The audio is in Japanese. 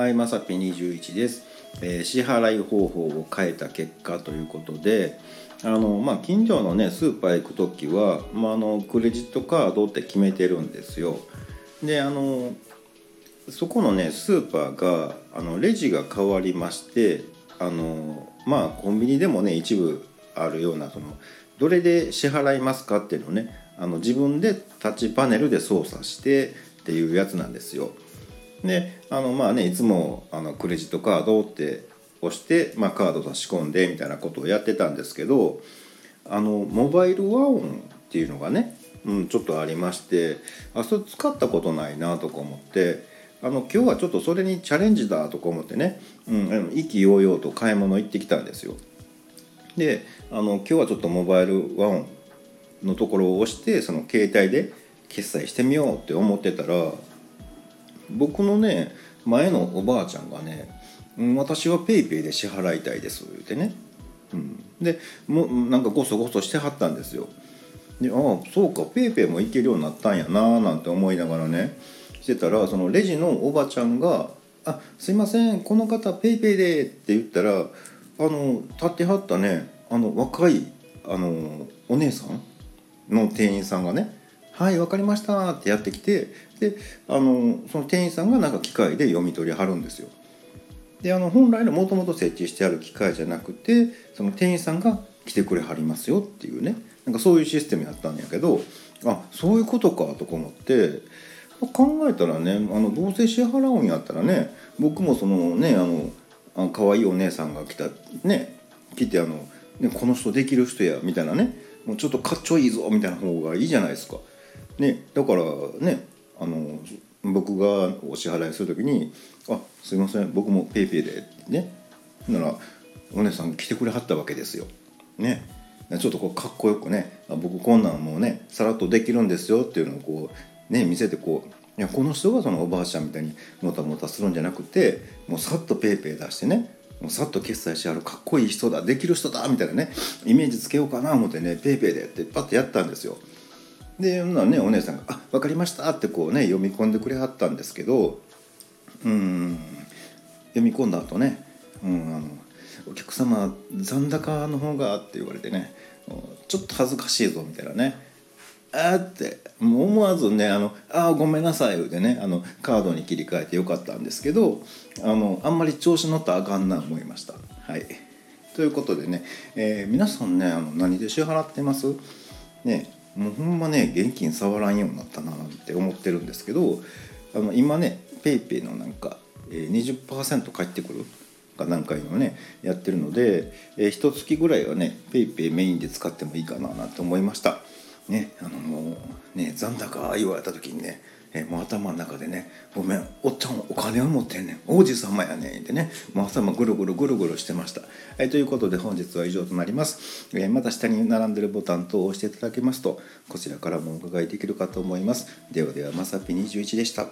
はい、まさぴ21です、えー支払い方法を変えた結果ということで、あのまあ近所のねスーパー行く時は、まああのクレジットカードって決めてるんですよ。で、あのそこのねスーパーがあのレジが変わりまして、あのまあコンビニでもね一部あるようなそのどれで支払いますかっていうのをねあの自分でタッチパネルで操作してっていうやつなんですよ。であのまあねいつもあのクレジットカードって押して、まあ、カード差し込んでみたいなことをやってたんですけどあのモバイルワオンっていうのがね、うん、ちょっとありましてあそれ使ったことないなとか思ってあの今日はちょっとそれにチャレンジだとか思ってね、うん、意気揚々と買い物行ってきたんですよ。であの今日はちょっとモバイルワオンのところを押してその携帯で決済してみようって思ってたら僕のね前のおばあちゃんがね「私は PayPay で支払いたいです」言ってね、うん、でもなんかゴソゴソしてはったんですよ。でああそうか PayPay もいけるようになったんやななんて思いながらねしてたらそのレジのおばちゃんが「あすいませんこの方 PayPay で」って言ったらあの立ってはったねあの若いあのお姉さんの店員さんがね「はい分かりました」ってやってきてであのその店員さんがなんか機械で読み取りはるんですよ。であの本来のもともと設置してある機械じゃなくてその店員さんが来てくれはりますよっていうねなんかそういうシステムやったんやけどあそういうことかとか思って考えたらねあのどうせ支払うんやったらね僕もそのねあのあ可愛いお姉さんが来たね来てあの、ね、この人できる人やみたいなねもうちょっとかっちょいいぞみたいな方がいいじゃないですか。ね、だからねあの僕がお支払いする時に「あすいません僕も PayPay で」ねならお姉さん来てくれはったわけですよ。ねちょっとこうかっこよくね僕こんなんもうねさらっとできるんですよっていうのをこうね見せてこういやこの人がそのおばあちゃんみたいにもたもたするんじゃなくてもうさっと PayPay 出してねもうさっと決済しはるかっこいい人だできる人だみたいなねイメージつけようかな思ってね PayPay でってパッとやったんですよ。でなねお姉さんが「あ分かりました」ってこうね読み込んでくれはったんですけどうん読み込んだ後ね「うん、あのお客様残高の方が」って言われてね「ちょっと恥ずかしいぞ」みたいなね「あ」ってもう思わずね「あのあごめんなさい」言うてねあのカードに切り替えてよかったんですけどあのあんまり調子乗ったらあかんな思いました。はいということでね、えー皆さんねあの何で支払ってます？ねもうほんまね現金触らんようになったなって思ってるんですけどあの今ね PayPay のなんか、20%返ってくるか何回のねやってるので、えー、一月ぐらいはね PayPay メインで使ってもいいかななんて思いました。ね、あのもうね残高言われた時にね、えーもう頭の中でね「ごめんおっちゃん金を持ってんねん王子様やねん」ってねもう頭ぐるぐるぐるぐるしてました。はい、ということで本日は以上となります。えまた下に並んでるボタン等を押していただけますとこちらからもお伺いできるかと思います。ではではまさぴ21でした。